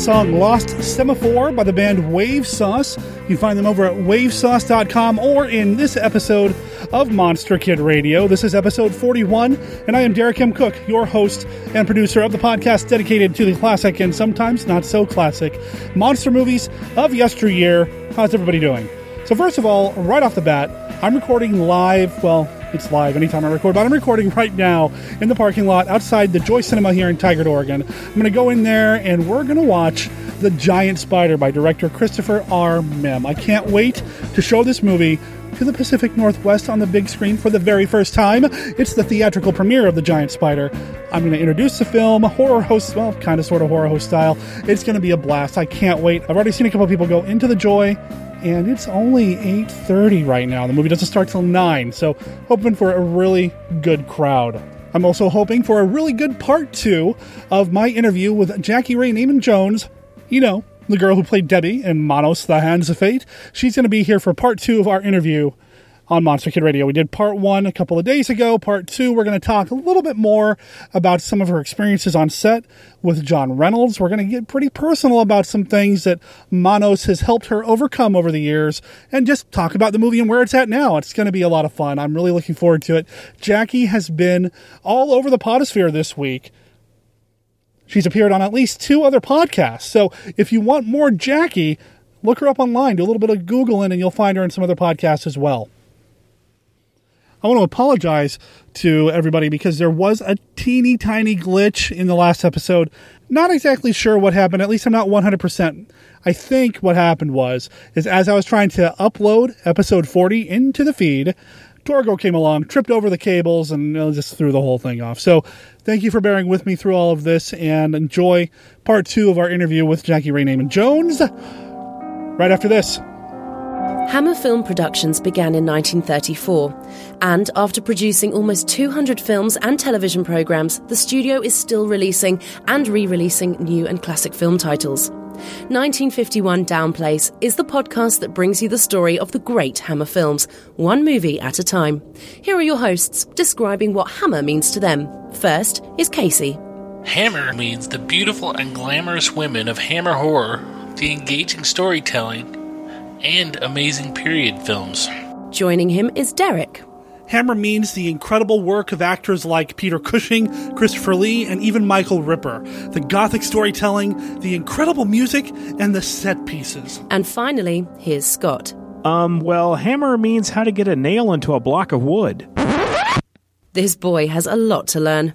song Lost Semaphore by the band Wave Sauce. You can find them over at wavesauce.com or in this episode of Monster Kid Radio. This is episode 41, and I am Derek M. Koch, your host and producer of the podcast dedicated to the classic and sometimes not so classic monster movies of yesteryear. How's everybody doing? So, first of all, right off the bat, I'm recording live, well, it's live anytime I record, but I'm recording right now in the parking lot outside the Joy Cinema here in Tigard, Oregon. I'm going to go in there and we're going to watch The Giant Spider by director Christopher R. Mihm. I can't wait to show this movie to the Pacific Northwest on the big screen for the very first time. It's the theatrical premiere of The Giant Spider. I'm going to introduce the film, horror host, well, kind of sort of horror host style. It's going to be a blast. I can't wait. I've already seen a couple people go into the Joy and it's only 8.30 right now. The movie doesn't start till 9 so hoping for a really good crowd. I'm also hoping for a really good part two of my interview with jackie ray Neyman jones. You know the girl who played debbie in manos the hands of fate. She's going to be here for part two of our interview on Monster Kid Radio. We did part one a couple of days ago. Part two, we're going to talk a little bit more about some of her experiences on set with John Reynolds. We're going to get pretty personal about some things that Manos has helped her overcome over the years and just talk about the movie and where it's at now. It's going to be a lot of fun. I'm really looking forward to it. Jackie has been all over the podosphere this week. She's appeared on at least two other podcasts. So if you want more Jackie, look her up online. Do a little bit of Googling and you'll find her in some other podcasts as well. I want to apologize to everybody because there was a teeny tiny glitch in the last episode. Not exactly sure what happened. At least I'm not 100%. I think what happened was is as I was trying to upload episode 40 into the feed, Torgo came along, tripped over the cables, and just threw the whole thing off. So, thank you for bearing with me through all of this, and enjoy part two of our interview with Jackie Ray and Jones right after this. Hammer Film Productions began in 1934, and after producing almost 200 films and television programs, the studio is still releasing and re releasing new and classic film titles. 1951 Down Downplace is the podcast that brings you the story of the great Hammer films, one movie at a time. Here are your hosts describing what Hammer means to them. First is Casey. Hammer means the beautiful and glamorous women of Hammer horror, the engaging storytelling, and amazing period films. Joining him is Derek. Hammer means the incredible work of actors like Peter Cushing, Christopher Lee, and even Michael Ripper. The gothic storytelling, the incredible music, and the set pieces. And finally, here's Scott. Um, well, hammer means how to get a nail into a block of wood. This boy has a lot to learn.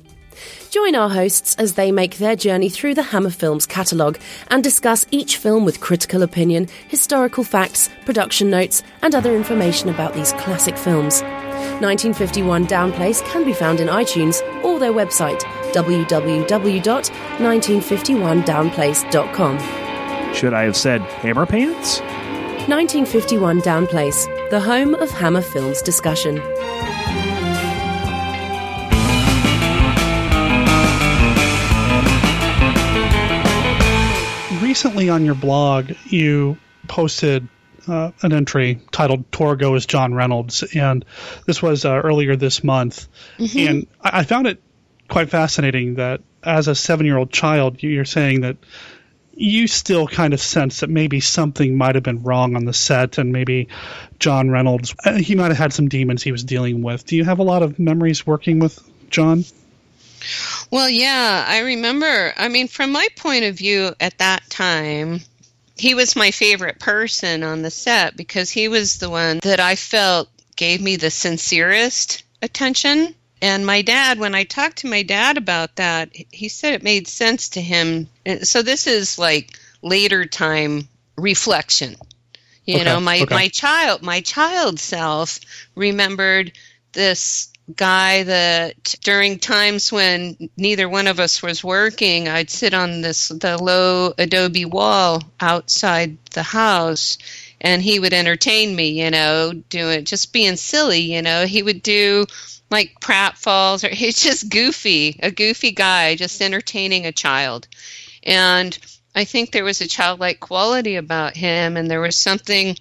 Join our hosts as they make their journey through the Hammer Films catalogue and discuss each film with critical opinion, historical facts, production notes, and other information about these classic films. 1951 Downplace can be found in iTunes or their website www.1951downplace.com. Should I have said hammer pants? 1951 Downplace, the home of Hammer Films discussion. Recently on your blog, you posted uh, an entry titled "Torgo is John Reynolds," and this was uh, earlier this month. Mm-hmm. And I-, I found it quite fascinating that as a seven-year-old child, you're saying that you still kind of sense that maybe something might have been wrong on the set, and maybe John Reynolds uh, he might have had some demons he was dealing with. Do you have a lot of memories working with John? Well, yeah, I remember. I mean, from my point of view at that time, he was my favorite person on the set because he was the one that I felt gave me the sincerest attention. And my dad, when I talked to my dad about that, he said it made sense to him. So this is like later time reflection. You okay, know, my okay. my child my child self remembered this guy that during times when neither one of us was working, I'd sit on this the low adobe wall outside the house and he would entertain me, you know, doing just being silly, you know. He would do like pratfalls or he's just goofy, a goofy guy just entertaining a child. And I think there was a childlike quality about him and there was something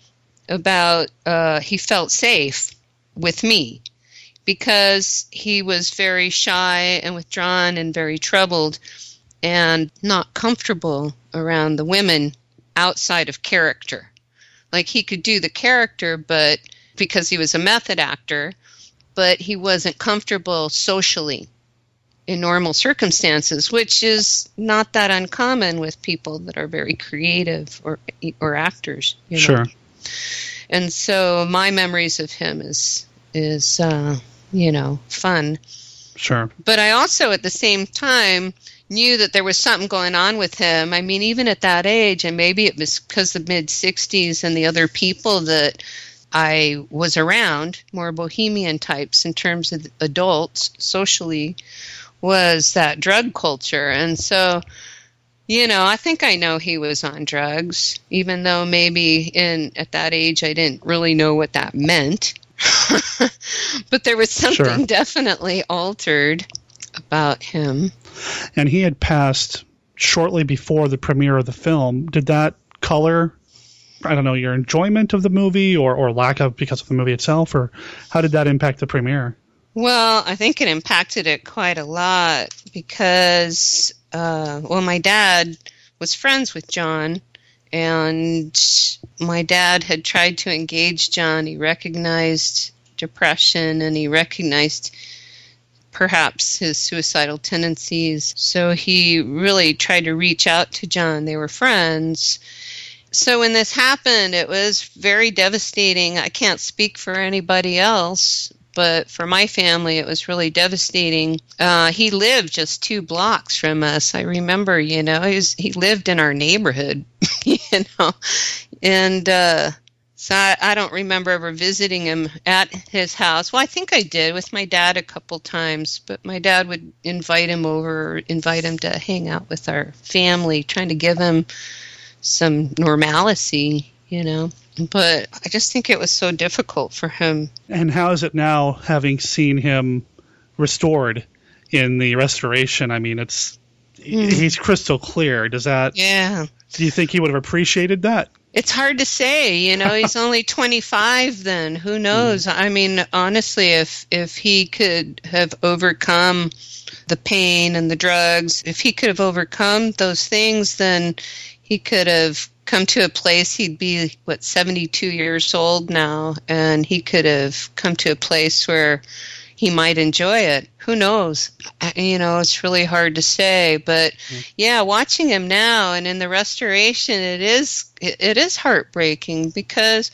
about uh, he felt safe with me because he was very shy and withdrawn and very troubled. and not comfortable around the women outside of character. Like he could do the character, but because he was a method actor, but he wasn't comfortable socially in normal circumstances, which is not that uncommon with people that are very creative or or actors. You know? Sure. And so my memories of him is is uh, you know fun. Sure. But I also at the same time knew that there was something going on with him. I mean, even at that age, and maybe it was because the mid 60s and the other people that I was around, more bohemian types in terms of adults socially, was that drug culture. And so, you know, I think I know he was on drugs, even though maybe in at that age I didn't really know what that meant. but there was something Sure. definitely altered about him. And he had passed shortly before the premiere of the film. Did that color, I don't know, your enjoyment of the movie or, or lack of because of the movie itself? Or how did that impact the premiere? Well, I think it impacted it quite a lot because, uh, well, my dad was friends with John, and my dad had tried to engage John. He recognized depression and he recognized perhaps his suicidal tendencies. So he really tried to reach out to John. They were friends. So when this happened, it was very devastating. I can't speak for anybody else, but for my family, it was really devastating. Uh, he lived just two blocks from us. I remember, you know, he, was, he lived in our neighborhood, you know, and uh, so I, I don't remember ever visiting him at his house. Well, I think I did with my dad a couple times, but my dad would invite him over, invite him to hang out with our family, trying to give him some normalcy, you know. But I just think it was so difficult for him. And how is it now, having seen him restored in the restoration? I mean, it's hmm. he's crystal clear. Does that? Yeah. Do you think he would have appreciated that? It's hard to say, you know, he's only 25 then. Who knows? Hmm. I mean, honestly, if if he could have overcome the pain and the drugs, if he could have overcome those things, then he could have come to a place he'd be what 72 years old now and he could have come to a place where he might enjoy it. Who knows? You know it's really hard to say but mm-hmm. yeah watching him now and in the restoration it is it, it is heartbreaking because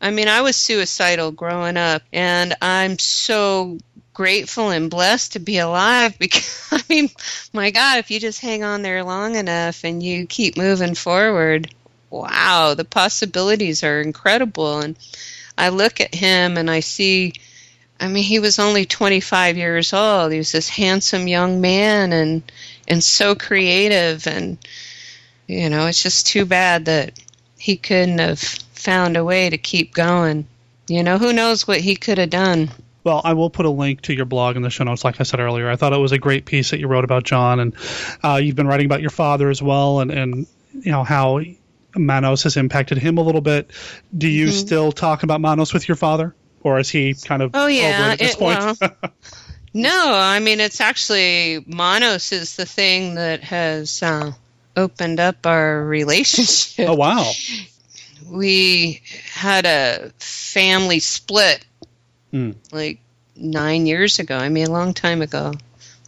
i mean i was suicidal growing up and i'm so grateful and blessed to be alive because i mean my god if you just hang on there long enough and you keep moving forward wow the possibilities are incredible and i look at him and i see I mean, he was only 25 years old. He was this handsome young man and and so creative and you know, it's just too bad that he couldn't have found a way to keep going. You know, who knows what he could have done. Well, I will put a link to your blog in the show notes, like I said earlier. I thought it was a great piece that you wrote about John, and uh, you've been writing about your father as well, and, and you know how Manos has impacted him a little bit. Do you Mm-hmm. still talk about Manos with your father, or is he kind of Oh, yeah, at this it- point? well, No, I mean it's actually Manos is the thing that has uh, opened up our relationship. oh wow, we had a family split Hmm. like nine years ago. I mean, a long time ago.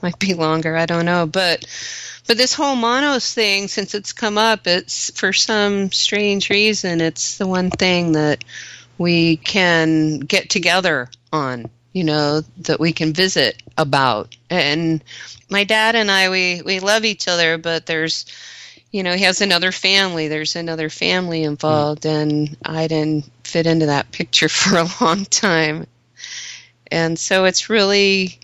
Might be longer. I don't know. But but this whole Manos thing, since it's come up, it's for some strange reason, it's the one thing that we can get together on. You know that we can visit about. And my dad and I, we we love each other, but there's you know, he has another family. There's another family involved, and I didn't fit into that picture for a long time. And so it's really,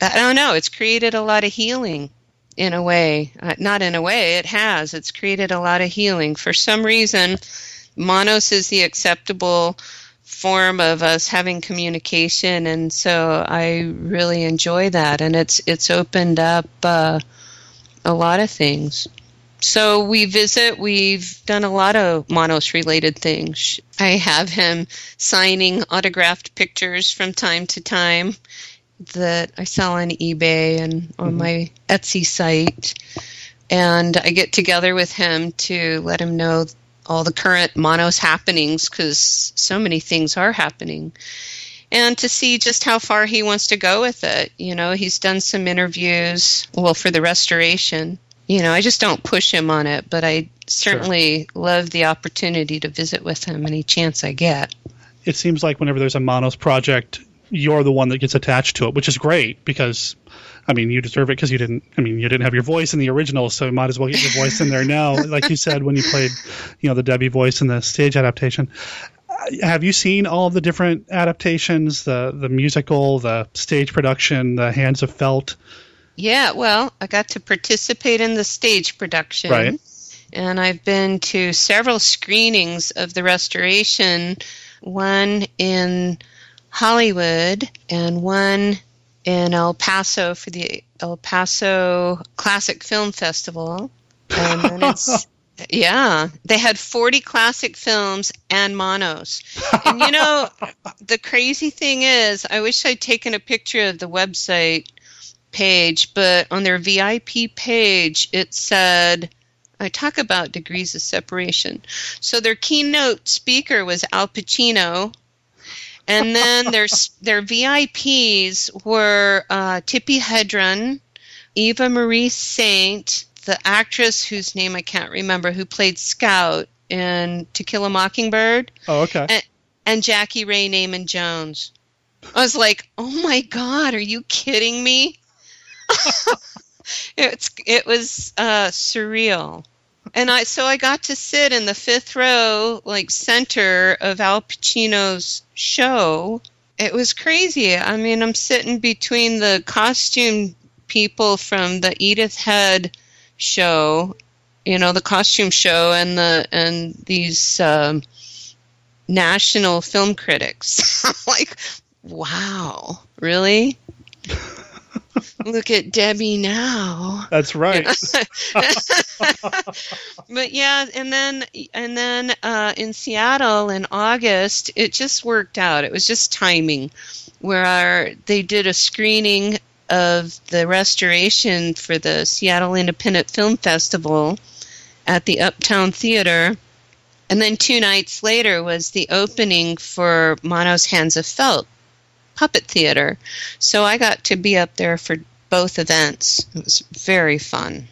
I don't know, it's created a lot of healing in a way. Uh, not in a way, it has. It's created a lot of healing. For some reason, Manos is the acceptable form of us having communication, and so I really enjoy that. And it's it's opened up uh, a lot of things. So we visit. We've done a lot of Manos related things. I have him signing autographed pictures from time to time. that I sell on eBay and on mm-hmm. my Etsy site. And I get together with him to let him know all the current Manos happenings because so many things are happening. And to see just how far he wants to go with it. You know, he's done some interviews, well, for the restoration. You know, I just don't push him on it, but I certainly love the opportunity to visit with him any chance I get. It seems like whenever there's a Manos project, you're the one that gets attached to it, which is great because, I mean, you deserve it because you didn't. I mean, you didn't have your voice in the original, so you might as well get your voice in there now, like you said when you played, you know, the Debbie voice in the stage adaptation. Uh, Have you seen all the different adaptations, the the musical, the stage production, the Hands of Felt? Yeah, well, I got to participate in the stage production. Right. And I've been to several screenings of the restoration, one in Hollywood and one in El Paso for the El Paso Classic Film Festival. And then it's yeah, they had 40 classic films and Manos. And you know, the crazy thing is, I wish I'd taken a picture of the website page, but on their VIP page, it said, I talk about degrees of separation. So their keynote speaker was Al Pacino. And then their, their VIPs were uh, Tippi Hedren, Eva Marie Saint, the actress whose name I can't remember, who played Scout in To Kill a Mockingbird, Oh, okay. and, and Jackie Ray Neyman Jones. I was like, oh my God, are you kidding me? it's it was uh, surreal, and I so I got to sit in the fifth row, like center of Al Pacino's show. It was crazy. I mean, I'm sitting between the costume people from the Edith Head show, you know, the costume show, and the and these um, national film critics. Like, wow, really? Look at Debbie now. That's right. but yeah, and then and then uh, in Seattle in August, it just worked out. It was just timing, where they did a screening of the restoration for the Seattle Independent Film Festival at the Uptown Theater. And then two nights later was the opening for Mono's Hands of Felt Puppet Theater. So I got to be up there for both events. It was very fun.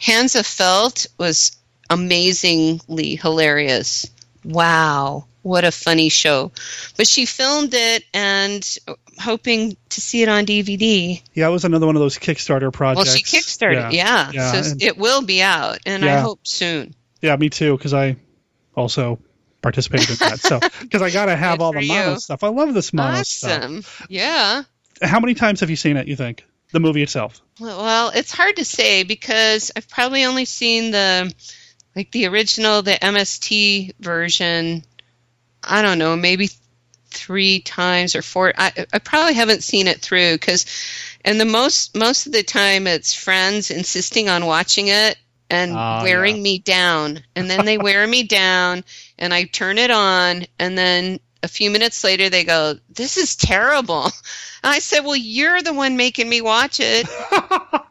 Hands of Felt was amazingly hilarious. Wow, what a funny show. But she filmed it and uh, hoping to see it on DVD. yeah, it was another one of those Kickstarter projects. Well, she kickstarted, yeah. Yeah, so and- it will be out, and I hope soon. Yeah, me too, because I also participated in that. So, because I got to have Good all the mono you. stuff. I love this mono stuff. Awesome. Yeah. How many times have you seen it, you think? The movie itself? Well, it's hard to say because I've probably only seen the like the original, the MST version. I don't know, maybe three times or four. I, I probably haven't seen it through because, and the most most of the time it's friends insisting on watching it and Ah, wearing yeah. me down, and then they wear me down, and I turn it on, and then a few minutes later they go, "This is terrible." And I said, "Well, you're the one making me watch it."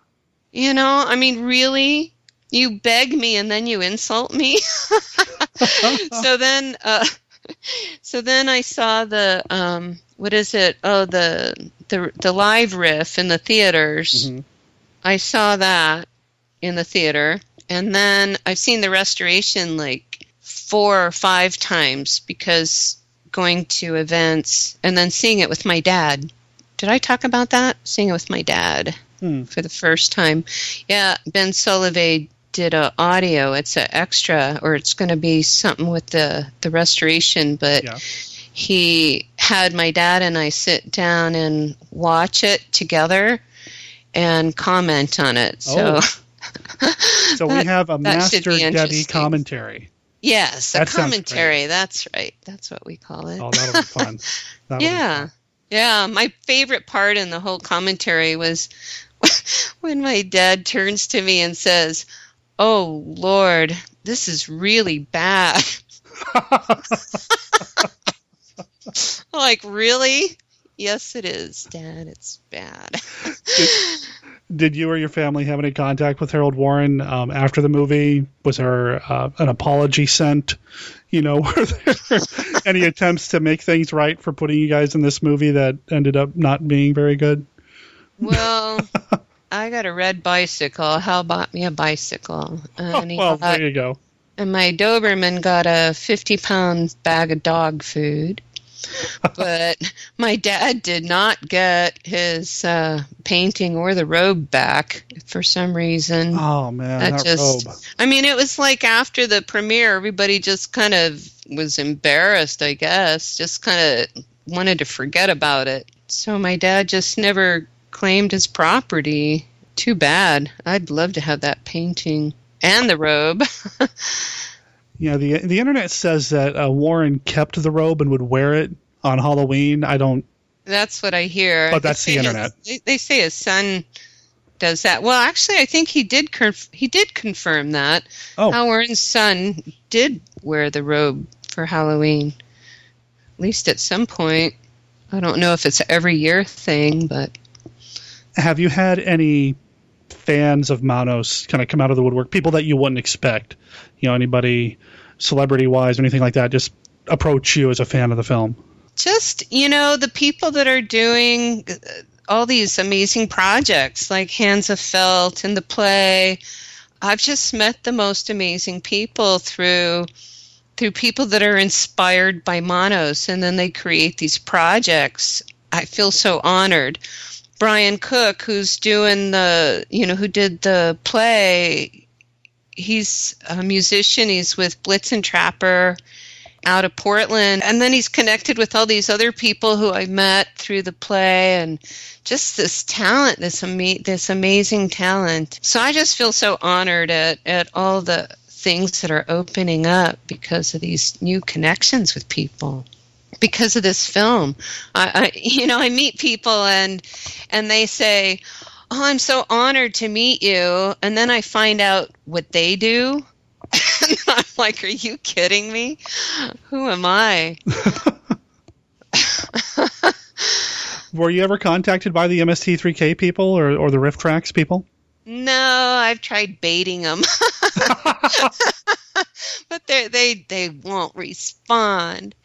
You know, I mean, really? You beg me and then you insult me? so then, uh, so then I saw the, um, what is it? Oh, the, the, the live riff in the theaters. Mhm. I saw that in the theater. And then I've seen the restoration like four or five times because going to events and then seeing it with my dad. Did I talk about that? Seeing it with my dad Hmm. for the first time. Yeah, Ben Solovey did a audio. It's an extra, or it's going to be something with the the restoration. But Yeah. he had my dad and I sit down and watch it together and comment on it. So. So we have a Master Debbie commentary. Yes, a That commentary. That's right. That's what we call it. Oh, that'll be fun. That'll be yeah. fun. Yeah, my favorite part in the whole commentary was when my dad turns to me and says, "Oh Lord, this is really bad." like, really? Yes, it is, Dad. It's bad. Did you or your family have any contact with Harold Warren um, after the movie? Was there uh, an apology sent? You know, were there any attempts to make things right for putting you guys in this movie that ended up not being very good? well, I got a red bicycle. Hal bought me a bicycle. And he well, got- there you go. and my Doberman got a 50 pound bag of dog food. But my dad did not get his uh, painting or the robe back for some reason. Oh man, That that just- robe. I mean, it was like after the premiere, everybody just kind of was embarrassed, I guess, just kind of wanted to forget about it. So my dad just never claimed his property. Too bad. I'd love to have that painting and the robe. Yeah, the the internet says that uh, Warren kept the robe and would wear it on Halloween. I don't. That's what I hear. But that's the internet. His, they, say his son does that. Well, actually, I think he did. Conf- he did confirm that. Oh. Warren's son did wear the robe for Halloween, at least at some point. I don't know if it's every year thing, but Have you had any fans of Manos kind of come out of the woodwork? People that you wouldn't expect, you know, anybody celebrity wise or anything like that, just approach you as a fan of the film. just you know the people that are doing uh, all these amazing projects like hands of felt and the play i've just met the most amazing people through through people that are inspired by Manos and then they create these projects i feel so honored brian Koch who's doing the you know who did the play he's a musician he's with Blitzen Trapper out of Portland. And then he's connected with all these other people who I met through the play and just this talent, this ama- this amazing talent. So I just feel so honored at, at all the things that are opening up because of these new connections with people. Because of this film, I, I you know I meet people and and they say, "Oh, I'm so honored to meet you," and then I find out what they do, and I'm like, "Are you kidding me? Who am I?" Were you ever contacted by the MST3K people or, or the RiffTrax people? No, I've tried baiting them, but they they they won't respond.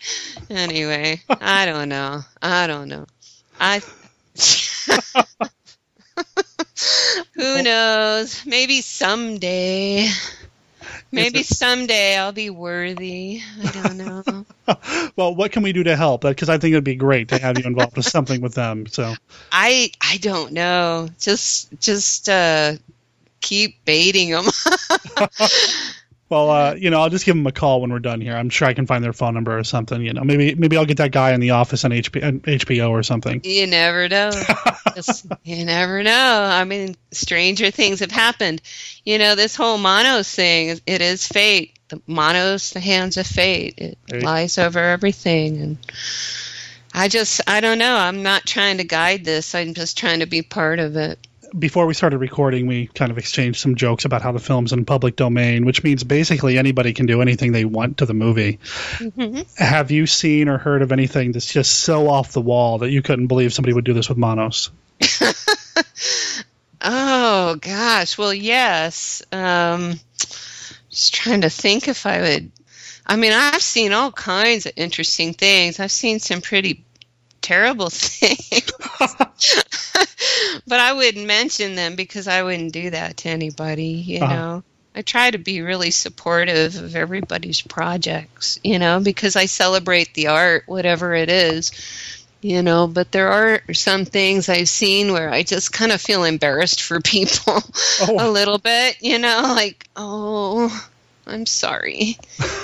Anyway, I don't know. I don't know. I. Who knows? Maybe someday. Maybe someday I'll be worthy. I don't know. Well, what can we do to help? Because I think it'd be great to have you involved with something with them. So, I I don't know. Just just uh keep baiting them. Well, uh, you know, I'll just give them a call when we're done here. I'm sure I can find their phone number or something. You know, maybe maybe I'll get that guy in the office on HP, on HBO or something. you never know. Just, you never know. I mean, stranger things have happened. You know, this whole Manos thing, it is fate. The Manos, the hands of fate. It Right. lies over everything. And I just, I don't know. I'm not trying to guide this. I'm just trying to be part of it. Before we started recording, we kind of exchanged some jokes about how the film's in public domain, which means basically anybody can do anything they want to the movie. Have you seen or heard of anything that's just so off the wall that you couldn't believe somebody would do this with Monos? Oh gosh, well yes. Um, just trying to think if I would. I mean, I've seen all kinds of interesting things. I've seen some pretty terrible things, but I wouldn't mention them because I wouldn't do that to anybody. You Uh-huh. know, I try to be really supportive of everybody's projects. You know, because I celebrate the art, whatever it is you know but there are some things i've seen where i just kind of feel embarrassed for people Oh. a little bit you know like oh i'm sorry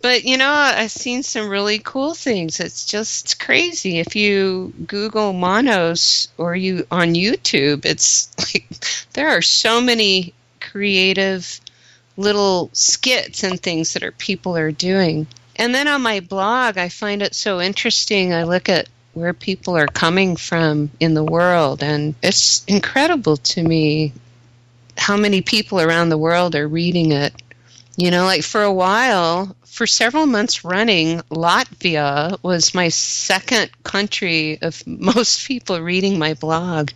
but you know i've seen some really cool things. It's just crazy. If you google Manos or you on youtube it's like there are so many creative little skits and things that are people are doing. And then on my blog, I find it so interesting. I look at where people are coming from in the world, and it's incredible to me how many people around the world are reading it. You know, like for a while, for several months running, Latvia was my second country of most people reading my blog.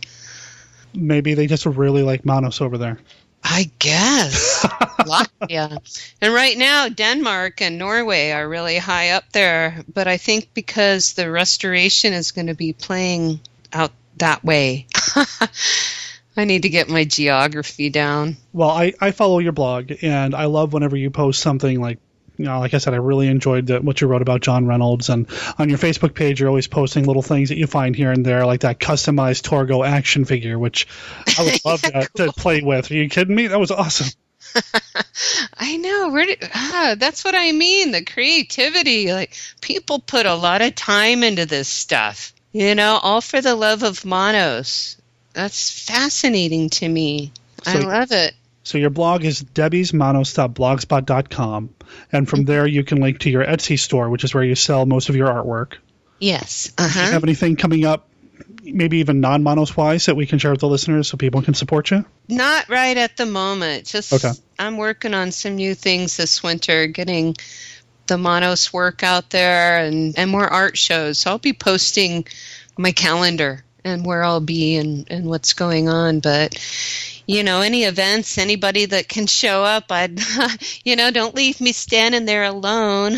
Maybe they just really like Manos over there. I guess. Latvia. And right now, Denmark and Norway are really high up there. But I think because the restoration is going to be playing out that way, I need to get my geography down. Well, I, I follow your blog, and I love whenever you post something like you know, like I said, I really enjoyed the, what you wrote about John Reynolds. And on your Facebook page, you're always posting little things that you find here and there, like that customized Torgo action figure, which I would love Yeah, to, to play with. Are you kidding me? That was awesome. I know. Where did, ah, that's what I mean. The creativity. Like people put a lot of time into this stuff. You know, all for the love of Manos. That's fascinating to me. I love it. So your blog is debbiesmanos.blogspot.com, and from there you can link to your Etsy store, which is where you sell most of your artwork. Yes. Do you Uh-huh. have anything coming up, maybe even non Manos wise that we can share with the listeners so people can support you? Not right at the moment. Just Okay. I'm working on some new things this winter, getting the Manos work out there and, and more art shows. So I'll be posting my calendar and where I'll be and, and what's going on. But you know, any events, anybody that can show up, I'd you know, don't leave me standing there alone.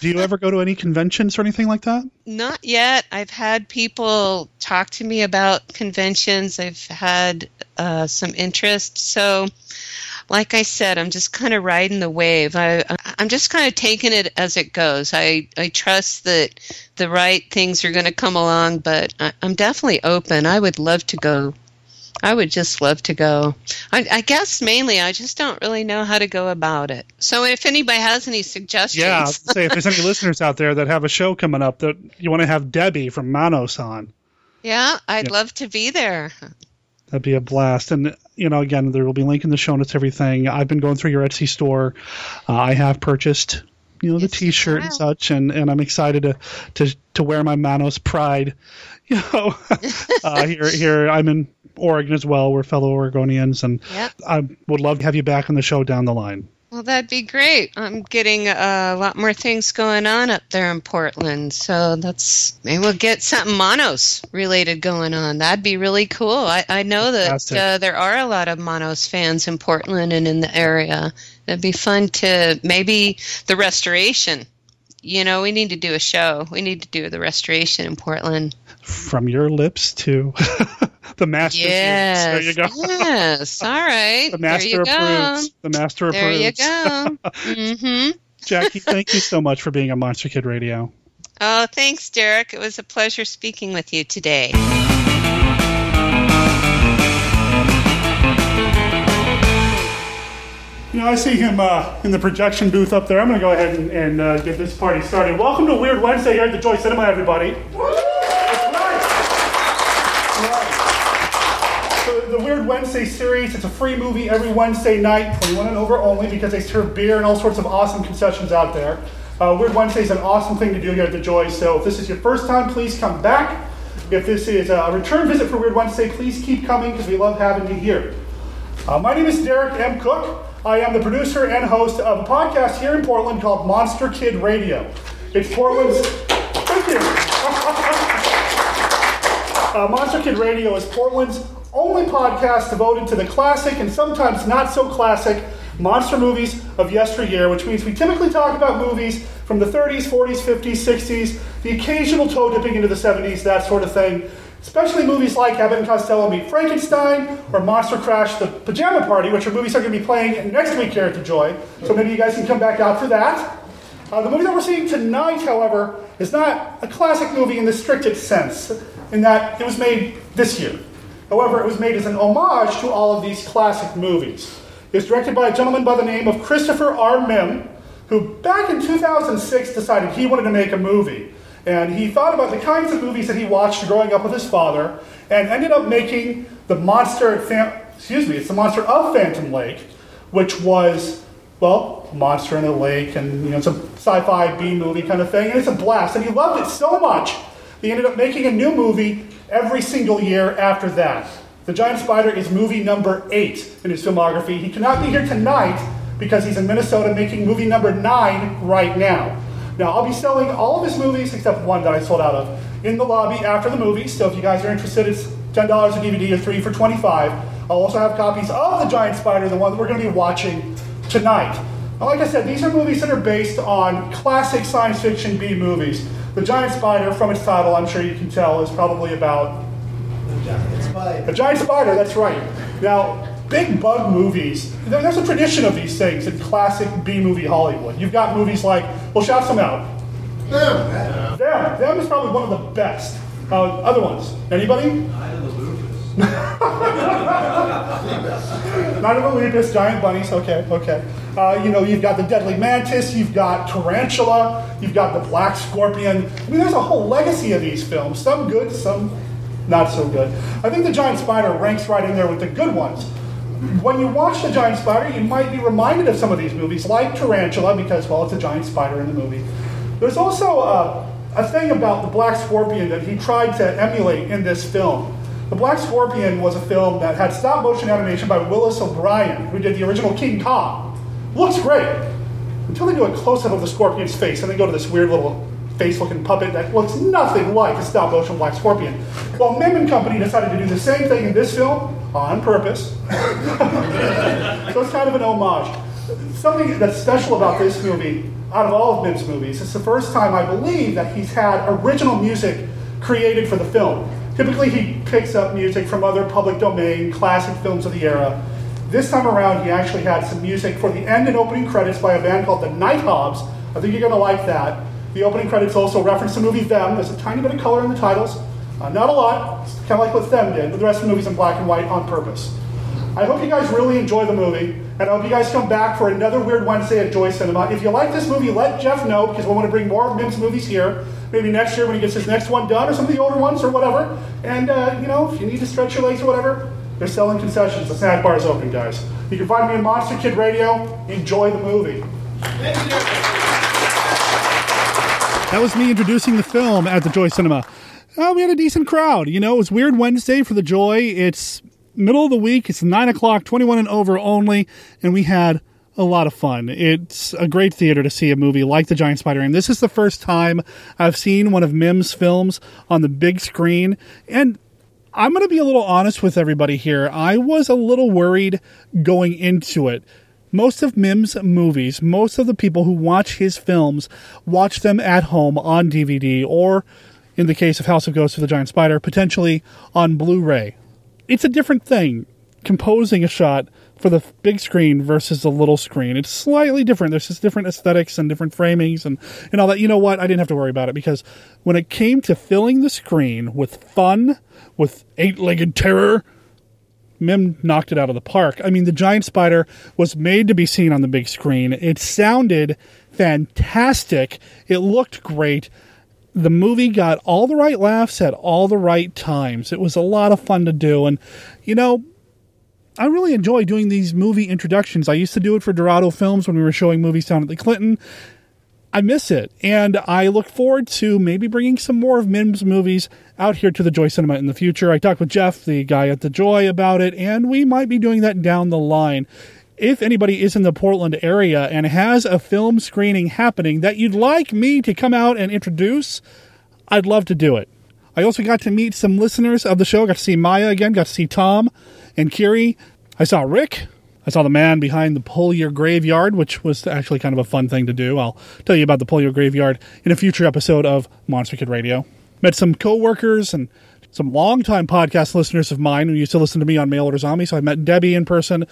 Do you ever go to any conventions or anything like that? Not yet. I've had people talk to me about conventions. I've had uh, some interest. So, like I said, I'm just kind of riding the wave. I, I'm just kind of taking it as it goes. I, I trust that the right things are going to come along, but I, I'm definitely open. I would love to go. I would just love to go. I, I guess mainly I just don't really know how to go about it. So if anybody has any suggestions, Yeah, say if there's any listeners out there that have a show coming up that you want to have Debbie from Manos on, yeah, I'd Yeah. love to be there. That'd be a blast. And you know, again, there will be a link in the show notes. Everything. I've been going through your Etsy store. Uh, I have purchased, you know, the you T-shirt and such, and and I'm excited to to to wear my Manos pride. You know, uh, here here I'm in Oregon as well. We're fellow Oregonians, and Yep. I would love to have you back on the show down the line. Well, that'd be great. I'm getting a lot more things going on up there in Portland, so that's maybe we'll get something Manos related going on. That'd be really cool. I, I know that uh, there are a lot of Manos fans in Portland and in the area. It'd be fun to maybe the restoration. You know, we need to do a show. We need to do the restoration in Portland. From your lips to the master. Yes. There you go. Yes. All right. The there master you go. approves. The master There you approves. go. mm-hmm. Jackie, thank you so much for being on Monster Kid Radio. Oh, thanks, Derek. It was a pleasure speaking with you today. You know, I see him uh, in the projection booth up there. I'm going to go ahead and, and uh, get this party started. Welcome to Weird Wednesday here at the Joy Cinema, everybody. Right. Right. So the Weird Wednesday series, it's a free movie every Wednesday night, 21 and over only, because they serve beer and all sorts of awesome concessions out there. Uh, Weird Wednesday is an awesome thing to do here at the Joy, so if this is your first time, please come back. If this is a return visit for Weird Wednesday, please keep coming because we love having you here. Uh, my name is Derek M. Koch. I am the producer and host of a podcast here in Portland called Monster Kid Radio. It's Portland's. Thank you. uh, Monster Kid Radio is Portland's only podcast devoted to the classic and sometimes not so classic monster movies of yesteryear, which means we typically talk about movies from the 30s, 40s, 50s, 60s, the occasional toe dipping into the 70s, that sort of thing. Especially movies like Abbott and Costello Meet Frankenstein or Monster Crash The Pajama Party, which are movies I'm going to be playing next week here at The Joy. So maybe you guys can come back out for that. Uh, the movie that we're seeing tonight, however, is not a classic movie in the strictest sense, in that it was made this year. However, it was made as an homage to all of these classic movies. It was directed by a gentleman by the name of Christopher R. Mihm, who back in 2006 decided he wanted to make a movie. And he thought about the kinds of movies that he watched growing up with his father, and ended up making the monster. Excuse me, it's the monster of Phantom Lake, which was well, monster in a lake, and you know, it's a sci-fi B movie kind of thing, and it's a blast. And he loved it so much, he ended up making a new movie every single year after that. The Giant Spider is movie number eight in his filmography. He cannot be here tonight because he's in Minnesota making movie number nine right now. Now, I'll be selling all of his movies except one that I sold out of in the lobby after the movie. So if you guys are interested, it's $10 a DVD or three for 25 I'll also have copies of The Giant Spider, the one that we're going to be watching tonight. Now, like I said, these are movies that are based on classic science fiction B movies. The Giant Spider, from its title, I'm sure you can tell, is probably about The giant spider. a giant spider, that's right. Now, big bug movies, there- there's a tradition of these things in classic B movie Hollywood. You've got movies like, we'll shout some out. Them, that. Them, them is probably one of the best. Uh, other ones, anybody? Night of the Lepus, giant bunnies, okay, okay. Uh, you know, you've got the deadly mantis, you've got tarantula, you've got the black scorpion. I mean, there's a whole legacy of these films. Some good, some not so good. I think the giant spider ranks right in there with the good ones. When you watch the giant spider, you might be reminded of some of these movies, like Tarantula, because well, it's a giant spider in the movie. There's also uh, a thing about the black scorpion that he tried to emulate in this film. The Black Scorpion was a film that had stop motion animation by Willis O'Brien, who did the original King Kong. Looks great until they do a close up of the scorpion's face and they go to this weird little face looking puppet that looks nothing like a stop motion Black Scorpion. Well, Mihm and Company decided to do the same thing in this film on purpose. so it's kind of an homage. Something that's special about this movie, out of all of Mihm's movies, it's the first time I believe that he's had original music created for the film. Typically, he picks up music from other public domain, classic films of the era. This time around, he actually had some music for the end and opening credits by a band called the Nighthawks. I think you're going to like that. The opening credits also reference the movie Them. There's a tiny bit of color in the titles. Uh, not a lot, it's kind of like what Them did, but the rest of the movie's in black and white on purpose. I hope you guys really enjoy the movie, and I hope you guys come back for another Weird Wednesday at Joy Cinema. If you like this movie, let Jeff know, because we want to bring more of Mihm's movies here. Maybe next year when he gets his next one done, or some of the older ones, or whatever. And, uh, you know, if you need to stretch your legs or whatever, they're selling concessions. The snack bar is open, guys. You can find me on Monster Kid Radio. Enjoy the movie. That was me introducing the film at the Joy Cinema. Oh, we had a decent crowd. You know, it was Weird Wednesday for the Joy. It's middle of the week. It's 9 o'clock, 21 and over only. And we had a lot of fun. It's a great theater to see a movie like The Giant Spider. And this is the first time I've seen one of Mihm's films on the big screen. And I'm going to be a little honest with everybody here. I was a little worried going into it. Most of Mihm's movies, most of the people who watch his films, watch them at home on DVD or, in the case of House of Ghosts of the Giant Spider, potentially on Blu ray. It's a different thing composing a shot for the big screen versus the little screen. It's slightly different. There's just different aesthetics and different framings and, and all that. You know what? I didn't have to worry about it because when it came to filling the screen with fun, with eight legged terror, Mihm knocked it out of the park. I mean, the giant spider was made to be seen on the big screen. It sounded fantastic. It looked great. The movie got all the right laughs at all the right times. It was a lot of fun to do. And, you know, I really enjoy doing these movie introductions. I used to do it for Dorado Films when we were showing movies down at the Clinton. I miss it, and I look forward to maybe bringing some more of Mihm's movies out here to the Joy Cinema in the future. I talked with Jeff, the guy at the Joy, about it, and we might be doing that down the line. If anybody is in the Portland area and has a film screening happening that you'd like me to come out and introduce, I'd love to do it. I also got to meet some listeners of the show. Got to see Maya again. Got to see Tom and Kiri. I saw Rick. I saw the man behind the Polier Graveyard, which was actually kind of a fun thing to do. I'll tell you about the Polier Graveyard in a future episode of Monster Kid Radio. Met some coworkers and some longtime podcast listeners of mine who used to listen to me on Mail Order Zombie. So I met Debbie in person.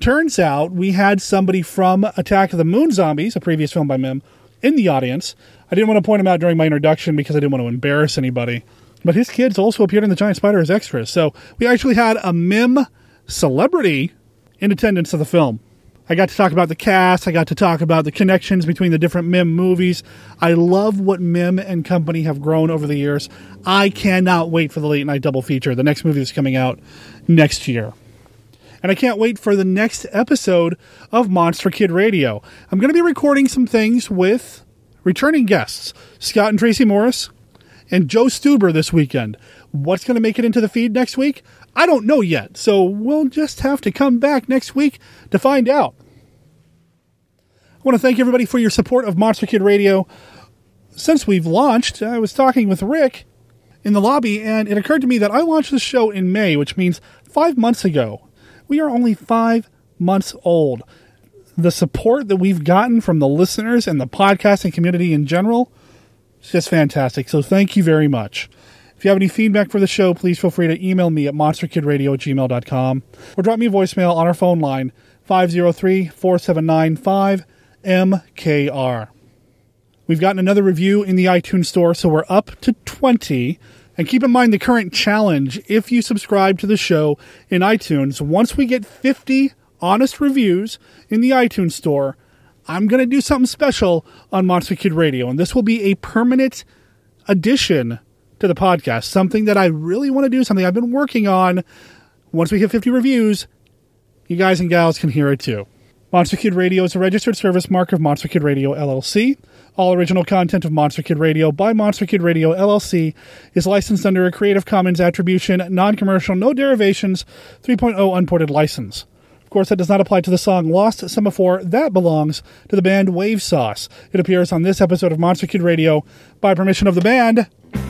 Turns out we had somebody from Attack of the Moon Zombies, a previous film by Mihm, in the audience. I didn't want to point him out during my introduction because I didn't want to embarrass anybody. But his kids also appeared in The Giant Spider as extras. So we actually had a Mihm celebrity in attendance of the film. I got to talk about the cast. I got to talk about the connections between the different Mihm movies. I love what Mihm and company have grown over the years. I cannot wait for the late night double feature, the next movie that's coming out next year. And I can't wait for the next episode of Monster Kid Radio. I'm going to be recording some things with returning guests, Scott and Tracy Morris, and Joe Stuber this weekend. What's going to make it into the feed next week? I don't know yet, so we'll just have to come back next week to find out. I want to thank everybody for your support of Monster Kid Radio. Since we've launched, I was talking with Rick in the lobby, and it occurred to me that I launched the show in May, which means five months ago. We are only five months old. The support that we've gotten from the listeners and the podcasting community in general is just fantastic. So thank you very much. If you have any feedback for the show, please feel free to email me at monsterkidradio at gmail.com or drop me a voicemail on our phone line 503 479 5MKR. We've gotten another review in the iTunes store, so we're up to 20. And keep in mind the current challenge if you subscribe to the show in iTunes, once we get 50 honest reviews in the iTunes store, I'm going to do something special on Monster Kid Radio. And this will be a permanent addition to the podcast, something that I really want to do, something I've been working on. Once we hit 50 reviews, you guys and gals can hear it too. Monster Kid Radio is a registered service mark of Monster Kid Radio LLC. All original content of Monster Kid Radio by Monster Kid Radio LLC is licensed under a Creative Commons Attribution, Non Commercial, No Derivations 3.0 Unported license. Of course, that does not apply to the song Lost Semaphore. That belongs to the band Wave Sauce. It appears on this episode of Monster Kid Radio by permission of the band.